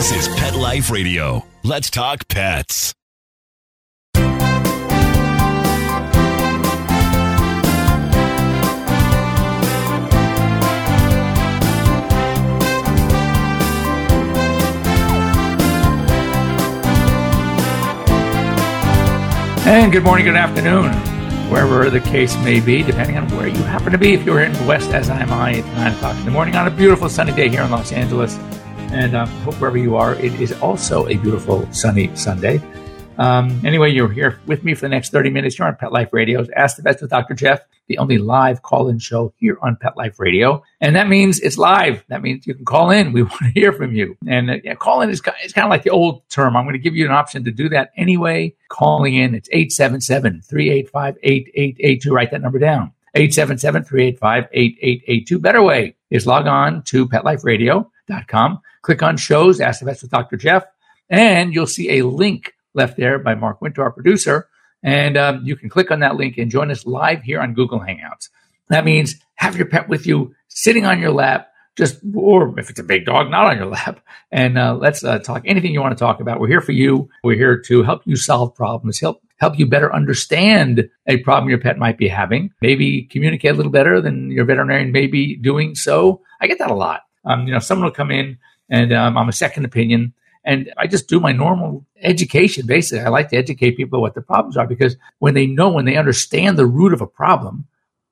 This is Pet Life Radio. Let's talk pets. And good morning, good afternoon, wherever the case may be, depending on where you happen to be. If you're in the West, as I am I, at 9 o'clock in the morning on a beautiful sunny day here in Los Angeles. And um, hope wherever you are, it is also a beautiful sunny Sunday. Um, anyway, you're here with me for the next 30 minutes. You're on Pet Life Radio's Ask the Vets with Dr. Jeff, the only live call in show here on Pet Life Radio. And that means it's live. That means you can call in. We want to hear from you. And uh, yeah, call in is it's kind of like the old term. I'm going to give you an option to do that anyway. Calling in, it's 877 385 8882. Write that number down. 877 385 8882. Better way is log on to petliferadio.com, click on shows, Ask the Vets with Dr. Jeff, and you'll see a link left there by Mark Winter, our producer. And um, you can click on that link and join us live here on Google Hangouts. That means have your pet with you, sitting on your lap, just or if it's a big dog, not on your lap. And uh, let's uh, talk anything you want to talk about. We're here for you. We're here to help you solve problems, help help you better understand a problem your pet might be having. Maybe communicate a little better than your veterinarian may be doing. So I get that a lot. Um, you know, someone will come in and um, I'm a second opinion and I just do my normal education. Basically, I like to educate people what the problems are because when they know, when they understand the root of a problem,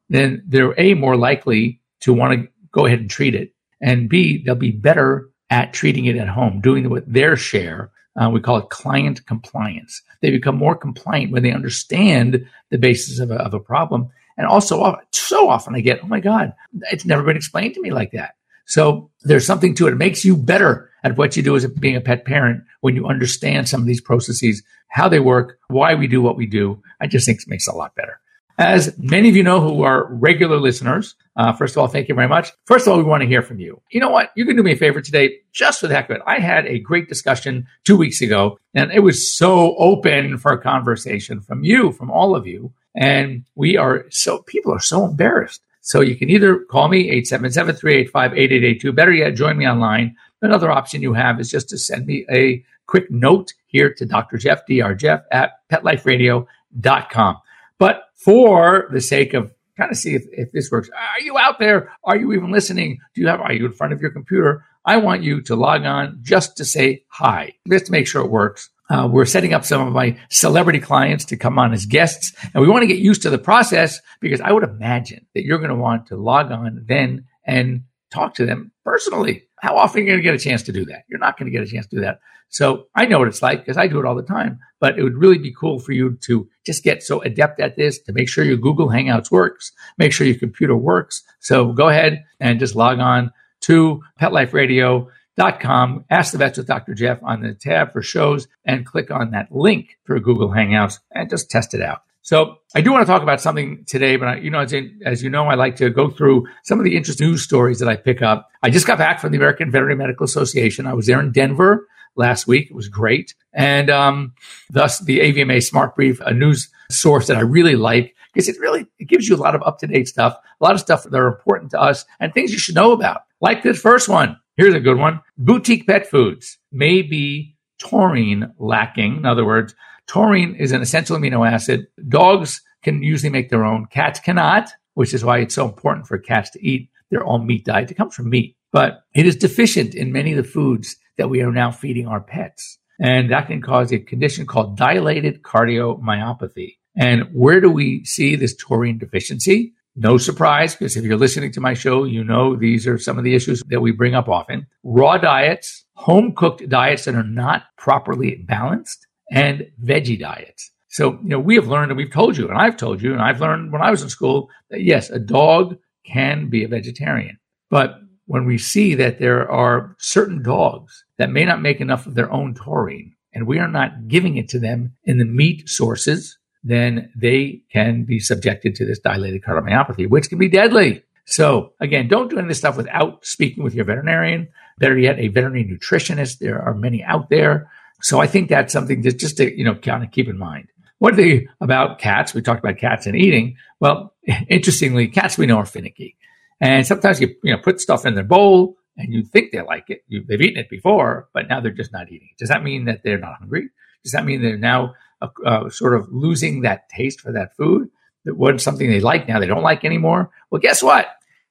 then they're A, more likely to want to go ahead and treat it. And B, they'll be better at treating it at home, doing with their share. Uh, we call it client compliance. They become more compliant when they understand the basis of a, of a problem. And also, so often I get, oh my God, it's never been explained to me like that. So there's something to it. It makes you better at what you do as being a pet parent when you understand some of these processes, how they work, why we do what we do. I just think it makes it a lot better. As many of you know who are regular listeners, uh, first of all, thank you very much. First of all, we want to hear from you. You know what? You can do me a favor today, just for the heck of it. I had a great discussion two weeks ago, and it was so open for a conversation from you, from all of you. And we are so, people are so embarrassed so you can either call me 877-385-8882. Better yet, join me online. Another option you have is just to send me a quick note here to Dr. Jeff, Dr. Jeff at petliferadio.com. But for the sake of kind of see if, if this works, are you out there? Are you even listening? Do you have, are you in front of your computer? I want you to log on just to say hi, just to make sure it works. Uh, we're setting up some of my celebrity clients to come on as guests, and we want to get used to the process because I would imagine that you're going to want to log on then and talk to them personally. How often are you going to get a chance to do that? You're not going to get a chance to do that. So I know what it's like because I do it all the time, but it would really be cool for you to just get so adept at this to make sure your Google Hangouts works, make sure your computer works. So go ahead and just log on to Pet Life Radio com. Ask the vets with Dr. Jeff on the tab for shows and click on that link for Google Hangouts and just test it out. So I do want to talk about something today, but I, you know, as, in, as, you know, I like to go through some of the interesting news stories that I pick up. I just got back from the American Veterinary Medical Association. I was there in Denver last week. It was great. And um, thus the AVMA Smart Brief, a news source that I really like because it really it gives you a lot of up to date stuff, a lot of stuff that are important to us and things you should know about. Like this first one. Here's a good one. Boutique pet foods may be taurine lacking. In other words, taurine is an essential amino acid. Dogs can usually make their own. Cats cannot, which is why it's so important for cats to eat their own meat diet. It comes from meat, but it is deficient in many of the foods that we are now feeding our pets. And that can cause a condition called dilated cardiomyopathy. And where do we see this taurine deficiency? No surprise, because if you're listening to my show, you know these are some of the issues that we bring up often. Raw diets, home cooked diets that are not properly balanced, and veggie diets. So, you know, we have learned and we've told you, and I've told you, and I've learned when I was in school that yes, a dog can be a vegetarian. But when we see that there are certain dogs that may not make enough of their own taurine, and we are not giving it to them in the meat sources then they can be subjected to this dilated cardiomyopathy, which can be deadly. So again, don't do any of this stuff without speaking with your veterinarian. Better yet, a veterinary nutritionist. There are many out there. So I think that's something that just to, you know, kind of keep in mind. Thing about cats, we talked about cats and eating. Well, interestingly, cats we know are finicky. And sometimes you, you know, put stuff in their bowl and you think they like it. You, they've eaten it before, but now they're just not eating. Does that mean that they're not hungry? Does that mean they're now uh, uh, sort of losing that taste for that food? That was something they like now they don't like anymore. Well, guess what?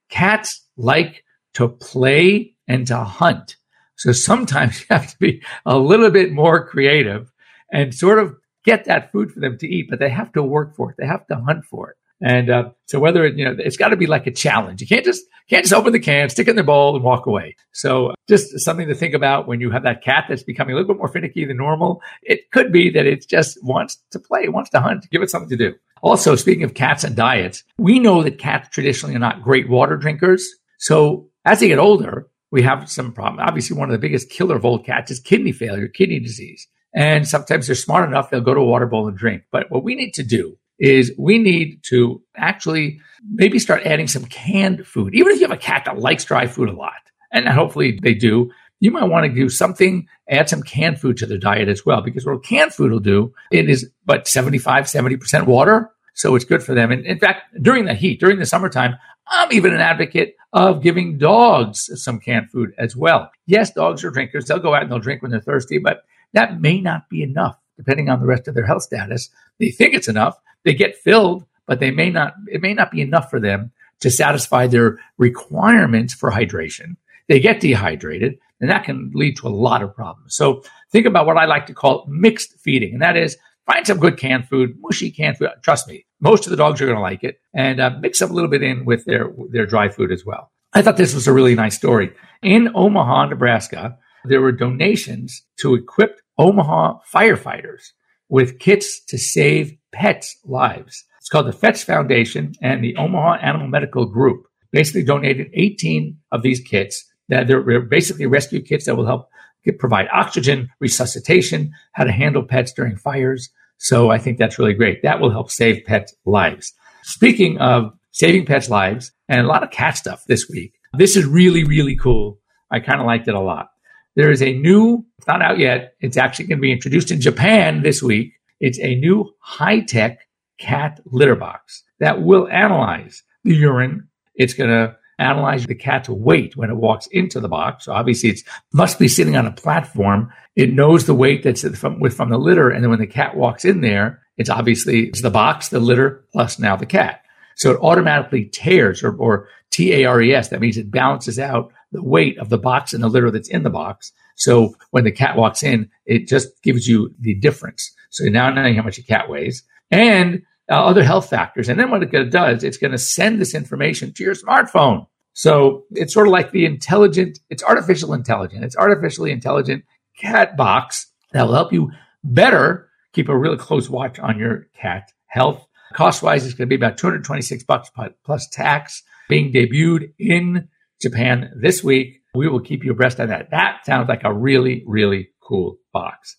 Cats like to play and to hunt. So sometimes you have to be a little bit more creative and sort of get that food for them to eat, but they have to work for it. They have to hunt for it. And uh, so whether it, you know, it's got to be like a challenge. You can't just can't just open the can, stick it in the bowl, and walk away. So just something to think about when you have that cat that's becoming a little bit more finicky than normal. It could be that it just wants to play, wants to hunt. Give it something to do. Also, speaking of cats and diets, we know that cats traditionally are not great water drinkers. So as they get older, we have some problem. Obviously, one of the biggest killer of old cats is kidney failure, kidney disease. And sometimes they're smart enough, they'll go to a water bowl and drink. But what we need to do is we need to actually maybe start adding some canned food. Even if you have a cat that likes dry food a lot, and hopefully they do, you might want to do something, add some canned food to their diet as well. Because what canned food will do, it is but 75, 70% water. So it's good for them. And in fact, during the heat, during the summertime, I'm even an advocate of giving dogs some canned food as well. Yes, dogs are drinkers. They'll go out and they'll drink when they're thirsty, but that may not be enough depending on the rest of their health status. They think it's enough. They get filled, but they may not, it may not be enough for them to satisfy their requirements for hydration. They get dehydrated and that can lead to a lot of problems. So think about what I like to call mixed feeding. And that is find some good canned food, mushy canned food. Trust me, most of the dogs are going to like it and uh, mix up a little bit in with their, their dry food as well. I thought this was a really nice story. In Omaha, Nebraska, there were donations to equip Omaha firefighters with kits to save pets' lives. It's called the Fetch Foundation and the Omaha Animal Medical Group basically donated 18 of these kits that they're basically rescue kits that will help get, provide oxygen, resuscitation, how to handle pets during fires. So I think that's really great. That will help save pets' lives. Speaking of saving pets' lives and a lot of cat stuff this week, this is really, really cool. I kind of liked it a lot. There is a new, it's not out yet. It's actually going to be introduced in Japan this week. It's a new high tech cat litter box that will analyze the urine. It's going to analyze the cat's weight when it walks into the box. So obviously it must be sitting on a platform. It knows the weight that's from, from the litter. And then when the cat walks in there, it's obviously it's the box, the litter, plus now the cat. So it automatically tears or, or T-A-R-E-S. That means it balances out the weight of the box and the litter that's in the box. So when the cat walks in, it just gives you the difference. So now knowing how much a cat weighs and uh, other health factors. And then what it does, it's going to send this information to your smartphone. So it's sort of like the intelligent, it's artificial intelligence. It's artificially intelligent cat box that will help you better keep a really close watch on your cat health. Cost wise, it's going to be about 226 bucks plus tax being debuted in Japan this week. We will keep you abreast on that. That sounds like a really, really cool box.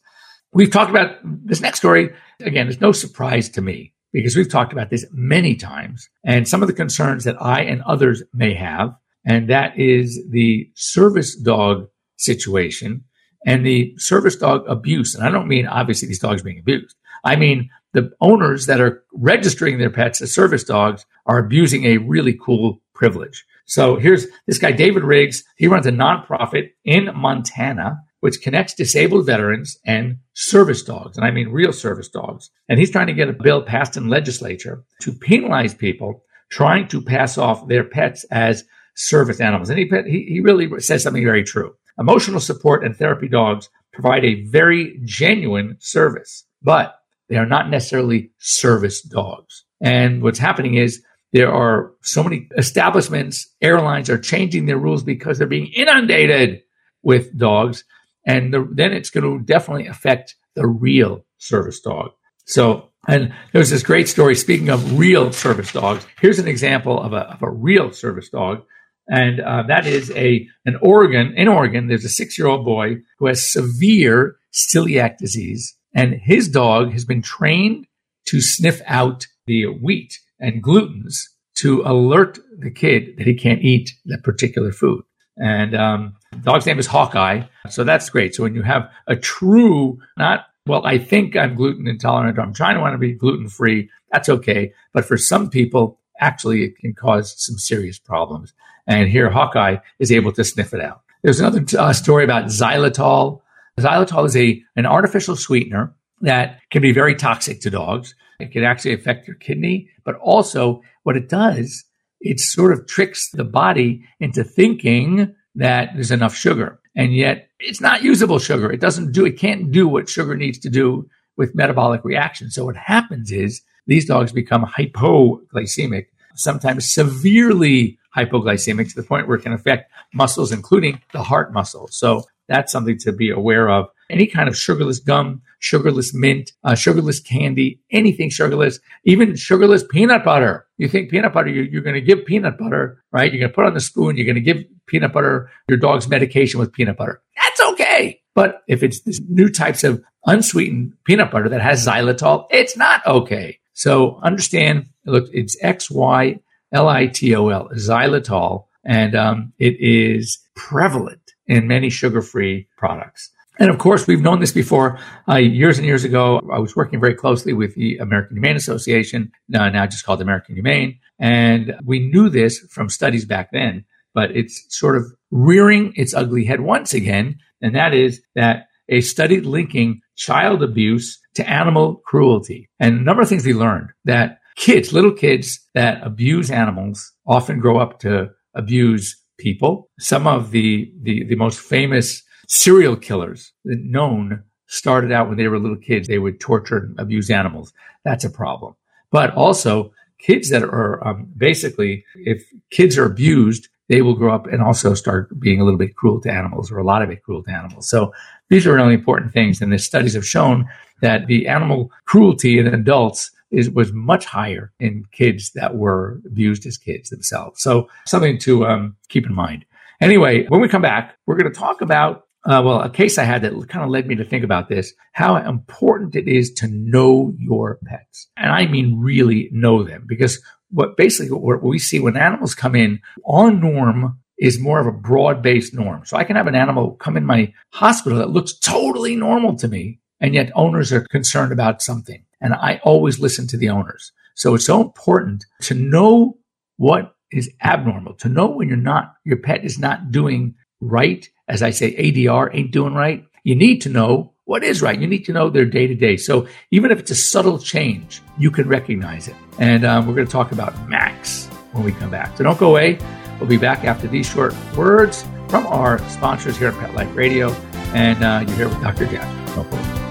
We've talked about this next story. Again, it's no surprise to me because we've talked about this many times and some of the concerns that I and others may have. And that is the service dog situation and the service dog abuse. And I don't mean obviously these dogs being abused. I mean the owners that are registering their pets as service dogs are abusing a really cool privilege. So here's this guy, David Riggs. He runs a nonprofit in Montana, which connects disabled veterans and service dogs. And I mean real service dogs. And he's trying to get a bill passed in legislature to penalize people trying to pass off their pets as service animals. And he, he, really says something very true. Emotional support and therapy dogs provide a very genuine service, but they are not necessarily service dogs. And what's happening is there are so many establishments, airlines are changing their rules because they're being inundated with dogs. And the, then it's going to definitely affect the real service dog. So, and there's this great story. Speaking of real service dogs, here's an example of a, of a real service dog. And uh, that is a an Oregon. In Oregon, there's a six year old boy who has severe celiac disease, and his dog has been trained to sniff out the wheat and glutens to alert the kid that he can't eat that particular food. And um, dog's name is Hawkeye. So that's great. So when you have a true, not, well, I think I'm gluten intolerant or I'm trying to want to be gluten free, that's okay. But for some people, actually, it can cause some serious problems. And here Hawkeye is able to sniff it out. There's another uh, story about xylitol. Xylitol is a, an artificial sweetener that can be very toxic to dogs. It can actually affect your kidney, but also what it does, it sort of tricks the body into thinking that there's enough sugar. And yet it's not usable sugar. It doesn't do, it can't do what sugar needs to do with metabolic reaction. So what happens is these dogs become hypoglycemic, sometimes severely hypoglycemic to the point where it can affect muscles, including the heart muscle. So that's something to be aware of. Any kind of sugarless gum, sugarless mint, uh, sugarless candy, anything sugarless, even sugarless peanut butter. You think peanut butter, you're, you're going to give peanut butter, right? You're going to put on the spoon, you're going to give peanut butter, your dog's medication with peanut butter. That's okay. But if it's new types of unsweetened peanut butter that has xylitol, it's not okay. So understand, look, it's X Y L I T O L, xylitol, and um, it is prevalent in many sugar free products. And of course, we've known this before. Uh, years and years ago, I was working very closely with the American Humane Association, now, now just called American Humane. And we knew this from studies back then, but it's sort of rearing its ugly head once again. And that is that a study linking child abuse to animal cruelty. And a number of things we learned that kids, little kids that abuse animals often grow up to abuse people. Some of the, the, the most famous serial killers known started out when they were little kids. They would torture and abuse animals. That's a problem. But also kids that are um, basically, if kids are abused, they will grow up and also start being a little bit cruel to animals or a lot of it cruel to animals. So these are really important things. And the studies have shown that the animal cruelty in adults is was much higher in kids that were abused as kids themselves. So something to um, keep in mind. Anyway, when we come back, we're going to talk about uh, well, a case I had that kind of led me to think about this, how important it is to know your pets. And I mean, really know them because what basically what we see when animals come in on norm is more of a broad based norm. So I can have an animal come in my hospital that looks totally normal to me. And yet owners are concerned about something. And I always listen to the owners. So it's so important to know what is abnormal, to know when you're not, your pet is not doing right. As I say, ADR ain't doing right. You need to know what is right. You need to know their day to day. So even if it's a subtle change, you can recognize it. And um, we're going to talk about Max when we come back. So don't go away. We'll be back after these short words from our sponsors here at Pet Life Radio. And uh, you're here with Dr. Jeff.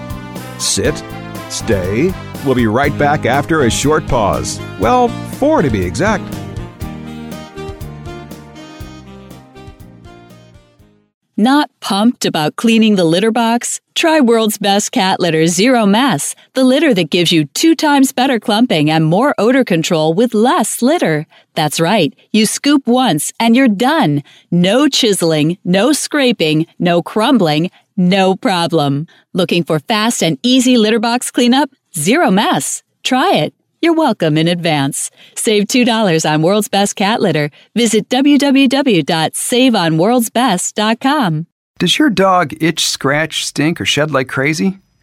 Sit, stay. We'll be right back after a short pause. Well, four to be exact. Not pumped about cleaning the litter box? Try World's Best Cat Litter Zero Mess, the litter that gives you two times better clumping and more odor control with less litter. That's right. You scoop once and you're done. No chiseling, no scraping, no crumbling, no problem. Looking for fast and easy litter box cleanup? Zero Mess. Try it. You're welcome in advance. Save $2 on World's Best Cat Litter. Visit www.saveonworldsbest.com. Does your dog itch, scratch, stink, or shed like crazy?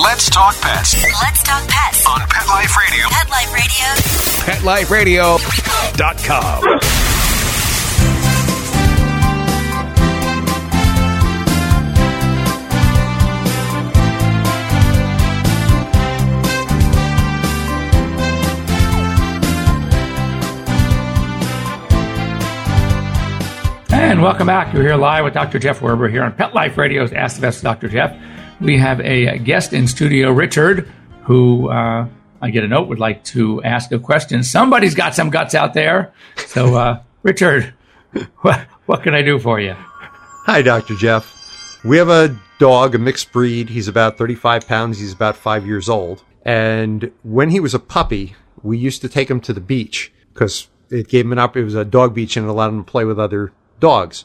Let's talk pets Let's talk pets. on Pet Life Radio. Pet Life Radio. PetLifeRadio.com. And welcome back. You're here live with Dr. Jeff Werber here on Pet Life Radio's Ask the Vets Dr. Jeff. We have a guest in studio, Richard, who uh, I get a note would like to ask a question. Somebody's got some guts out there. So, uh, Richard, what, what can I do for you? Hi, Dr. Jeff. We have a dog, a mixed breed. He's about 35 pounds. He's about five years old. And when he was a puppy, we used to take him to the beach because it gave him an up. It was a dog beach and it allowed him to play with other dogs.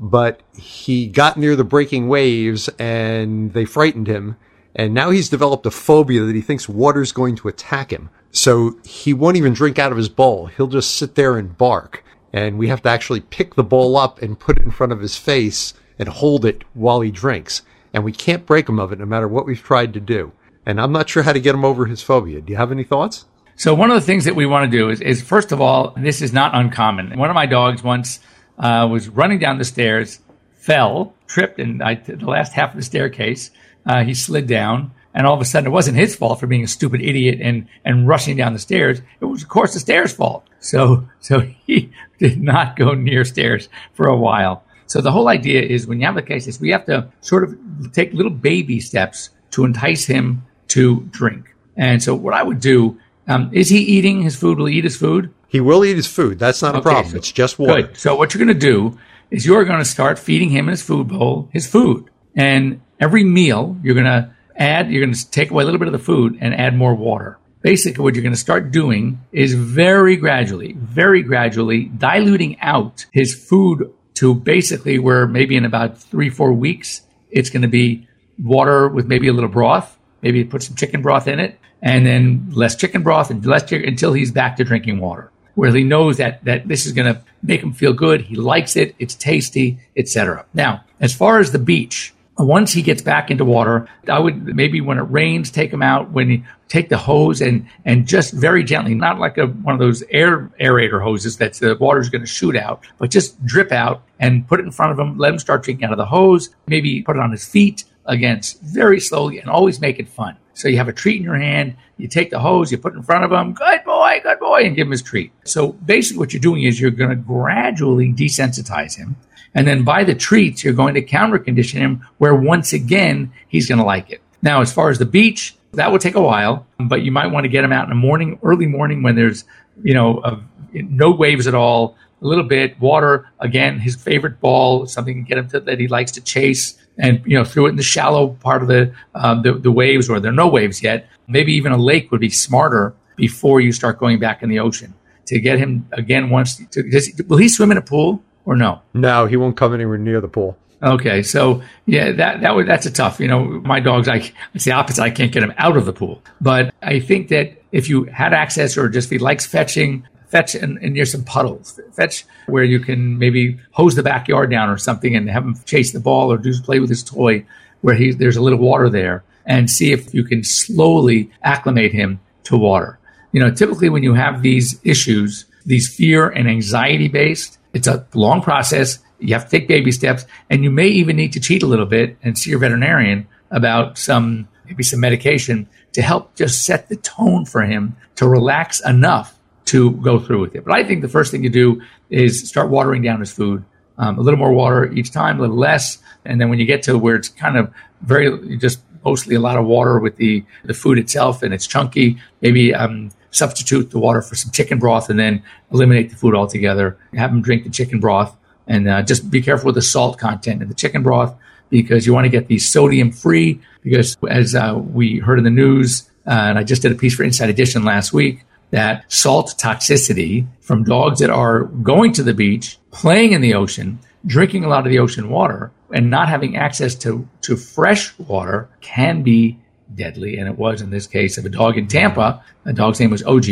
But he got near the breaking waves and they frightened him. And now he's developed a phobia that he thinks water's going to attack him. So he won't even drink out of his bowl. He'll just sit there and bark. And we have to actually pick the bowl up and put it in front of his face and hold it while he drinks. And we can't break him of it no matter what we've tried to do. And I'm not sure how to get him over his phobia. Do you have any thoughts? So one of the things that we want to do is, is first of all, this is not uncommon. One of my dogs once uh, was running down the stairs, fell, tripped, and I, the last half of the staircase, uh, he slid down. And all of a sudden, it wasn't his fault for being a stupid idiot and, and rushing down the stairs. It was, of course, the stairs' fault. So, so he did not go near stairs for a while. So the whole idea is when you have a case, is we have to sort of take little baby steps to entice him to drink. And so what I would do um, is he eating his food? Will he eat his food? He will eat his food. That's not a problem. So, it's just water. Good. So what you're going to do is you're going to start feeding him in his food bowl his food, and every meal you're going to add. You're going to take away a little bit of the food and add more water. Basically, what you're going to start doing is very gradually, very gradually diluting out his food to basically where maybe in about three, four weeks, it's going to be water with maybe a little broth. Maybe put some chicken broth in it and then less chicken broth and less chicken until he's back to drinking water where he knows that that this is going to make him feel good. He likes it. It's tasty etc now as far as the beach once he gets back into water i would maybe when it rains take him out. When you take the hose and and just very gently not like a one of those air aerator hoses that the water's going to shoot out but just drip out and put it in front of him let him start drinking out of the hose maybe put it on his feet again very slowly and always make it fun so you have a treat in your hand, you take the hose, you put it in front of him, good boy, good boy, and give him his treat. So basically, what you're doing is you're going to gradually desensitize him. And then by the treats, you're going to counter condition him where once again, he's going to like it. Now, as far as the beach, that will take a while, but you might want to get him out in the morning, early morning when there's, you know, a, no waves at all, a little bit, water, again, his favorite ball, something to get him to, that he likes to chase and you know threw it in the shallow part of the, um, the the waves where there are no waves yet. Maybe even a lake would be smarter before you start going back in the ocean to get him again. Once to, does, will he swim in a pool or no? No, he won't come anywhere near the pool. Okay, so yeah, that that would that's a tough. You know, my dogs, I it's the opposite. I can't get him out of the pool, but I think that if you had access or just if he likes fetching, fetch and, near some puddles. Fetch where you can maybe hose the backyard down or something and have him chase the ball or do play with his toy where he, there's a little water there and see if you can slowly acclimate him to water. You know, typically when you have these issues, these fear and anxiety based, it's a long process. You have to take baby steps and you may even need to cheat a little bit and see your veterinarian about some, maybe some medication to help just set the tone for him to relax enough to go through with it. But I think the first thing you do is start watering down his food. Um, a little more water each time, a little less. And then when you get to where it's kind of very, just mostly a lot of water with the, the food itself and it's chunky, maybe um, substitute the water for some chicken broth and then eliminate the food altogether. Have him drink the chicken broth and uh, just be careful with the salt content in the chicken broth because you want to get the sodium free. Because as uh, we heard in the news, uh, and I just did a piece for Inside Edition last week, that salt toxicity from dogs that are going to the beach, playing in the ocean, drinking a lot of the ocean water, and not having access to, to fresh water can be deadly. And it was in this case of a dog in Tampa. The dog's name was OG,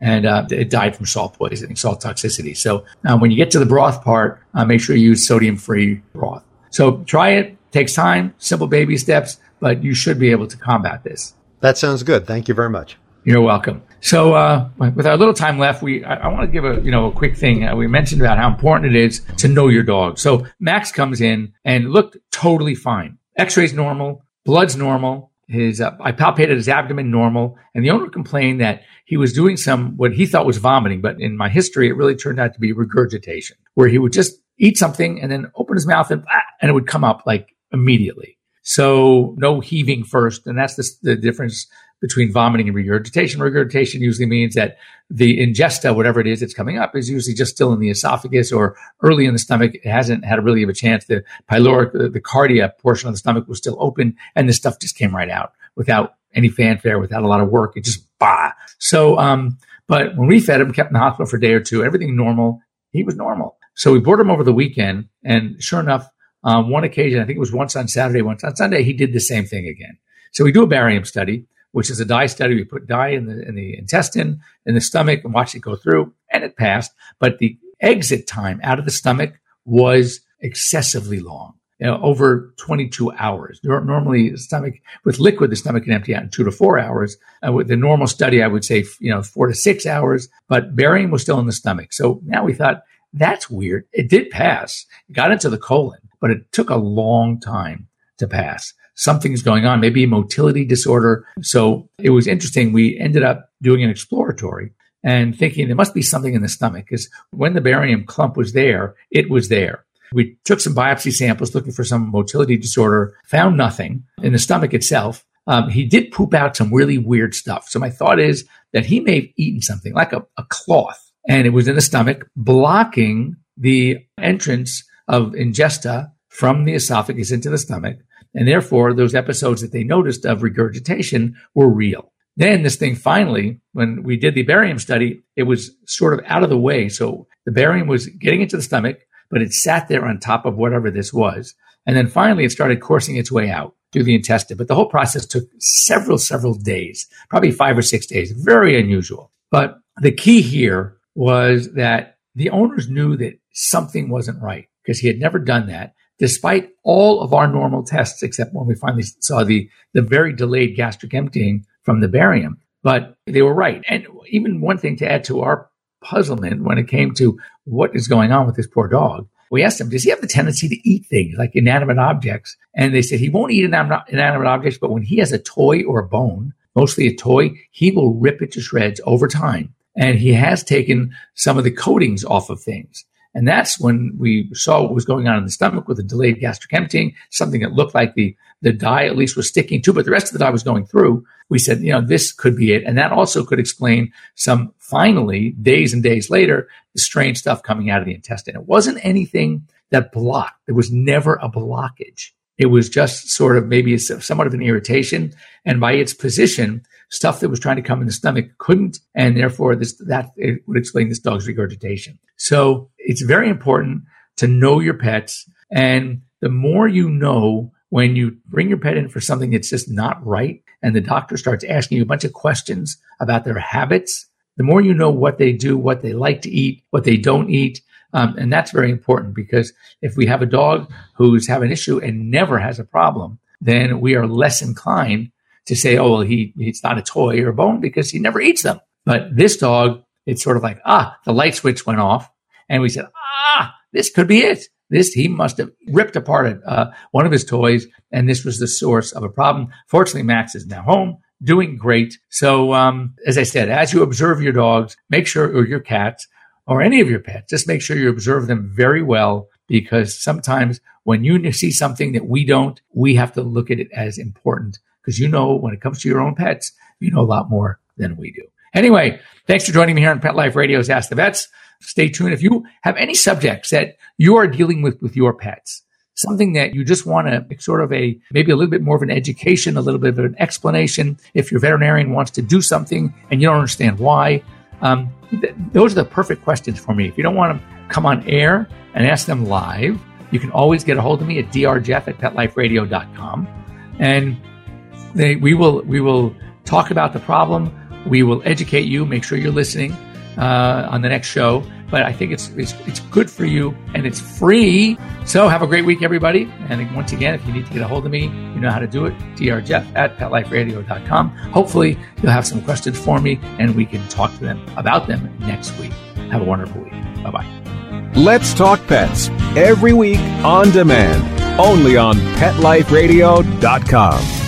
and uh, it died from salt poisoning, salt toxicity. So uh, when you get to the broth part, uh, make sure you use sodium free broth. So try it. Takes time, simple baby steps, but you should be able to combat this. That sounds good. Thank you very much. You're welcome. So, uh, with our little time left, we I, I want to give a you know a quick thing. Uh, we mentioned about how important it is to know your dog. So Max comes in and looked totally fine. X-rays normal, blood's normal. His uh, I palpated his abdomen normal, and the owner complained that he was doing some what he thought was vomiting, but in my history, it really turned out to be regurgitation, where he would just eat something and then open his mouth and ah, and it would come up like immediately. So no heaving first, and that's the, the difference between vomiting and regurgitation. Regurgitation usually means that the ingesta, whatever it is that's coming up, is usually just still in the esophagus or early in the stomach. It hasn't had really of a chance. The pyloric, the, cardia portion of the stomach was still open, and the stuff just came right out without any fanfare, without a lot of work. It just bah. So, um, but when we fed him, kept in the hospital for a day or two, everything normal. He was normal. So we brought him over the weekend, and sure enough, on one occasion, I think it was once on Saturday, once on Sunday, he did the same thing again. So we do a barium study, which is a dye study. We put dye in the in the intestine, in the stomach, and watch it go through, and it passed. But the exit time out of the stomach was excessively long. You know, over 22 hours. Normally, the stomach with liquid, the stomach can empty out in two to four hours. Uh, with the normal study, I would say you know four to six hours. But barium was still in the stomach. So now we thought that's weird. It did pass. It got into the colon, but it took a long time to pass. Something's going on, maybe a motility disorder. So it was interesting. We ended up doing an exploratory and thinking there must be something in the stomach because when the barium clump was there, it was there. We took some biopsy samples looking for some motility disorder, found nothing in the stomach itself. Um, he did poop out some really weird stuff. So my thought is that he may have eaten something like a, a cloth and it was in the stomach, blocking the entrance of ingesta from the esophagus into the stomach. And therefore, those episodes that they noticed of regurgitation were real. Then this thing finally, when we did the barium study, it was sort of out of the way. So the barium was getting into the stomach, but it sat there on top of whatever this was. And then finally it started coursing its way out through the intestine. But the whole process took several, several days, probably five or six days. Very unusual. But the key here was that the owners knew that something wasn't right because he had never done that despite all of our normal tests, except when we finally saw the, the very delayed gastric emptying from the barium. But they were right. And even one thing to add to our puzzlement when it came to what is going on with this poor dog, we asked him, does he have the tendency to eat things like inanimate objects? And they said he won't eat inanimate, inanimate objects, but when he has a toy or a bone, mostly a toy, he will rip it to shreds over time. And he has taken some of the coatings off of things. And that's when we saw what was going on in the stomach with the delayed gastric emptying, something that looked like the, the dye at least was sticking to, but the rest of the dye was going through. We said, you know, this could be it. And that also could explain some finally days and days later, the strange stuff coming out of the intestine. It wasn't anything that blocked. There was never a blockage. It was just sort of maybe somewhat of an irritation. And by its position, stuff that was trying to come in the stomach couldn't. And therefore this, that would explain this dog's regurgitation. So it's very important to know your pets. And the more you know when you bring your pet in for something that's just not right, and the doctor starts asking you a bunch of questions about their habits, the more you know what they do, what they like to eat, what they don't eat. Um, and that's very important because if we have a dog who's having an issue and never has a problem, then we are less inclined to say, oh, well, he, it's not a toy or a bone because he never eats them. But this dog, it's sort of like, ah, the light switch went off. And we said, ah, this could be it. This, he must have ripped apart uh, one of his toys, and this was the source of a problem. Fortunately, Max is now home, doing great. So, um, as I said, as you observe your dogs, make sure, or your cats, or any of your pets, just make sure you observe them very well because sometimes when you see something that we don't, we have to look at it as important because you know when it comes to your own pets, you know a lot more than we do. Anyway, thanks for joining me here on Pet Life Radio's Ask the Vets. Stay tuned. If you have any subjects that you are dealing with with your pets, something that you just want to sort of a maybe a little bit more of an education, a little bit of an explanation. If your veterinarian wants to do something and you don't understand why, um, th- those are the perfect questions for me. If you don't want to come on air and ask them live, you can always get a hold of me at drjeff at petliferadio.com. And they, we will we will talk about the problem. We will educate you. Make sure you're listening uh, on the next show. But I think it's, it's it's good for you and it's free. So have a great week, everybody. And once again, if you need to get a hold of me, you know how to do it. drjeff at petliferadio.com. Hopefully, you'll have some questions for me and we can talk to them about them next week. Have a wonderful week. Bye bye. Let's talk pets every week on demand, only on PetLifeRadio.com.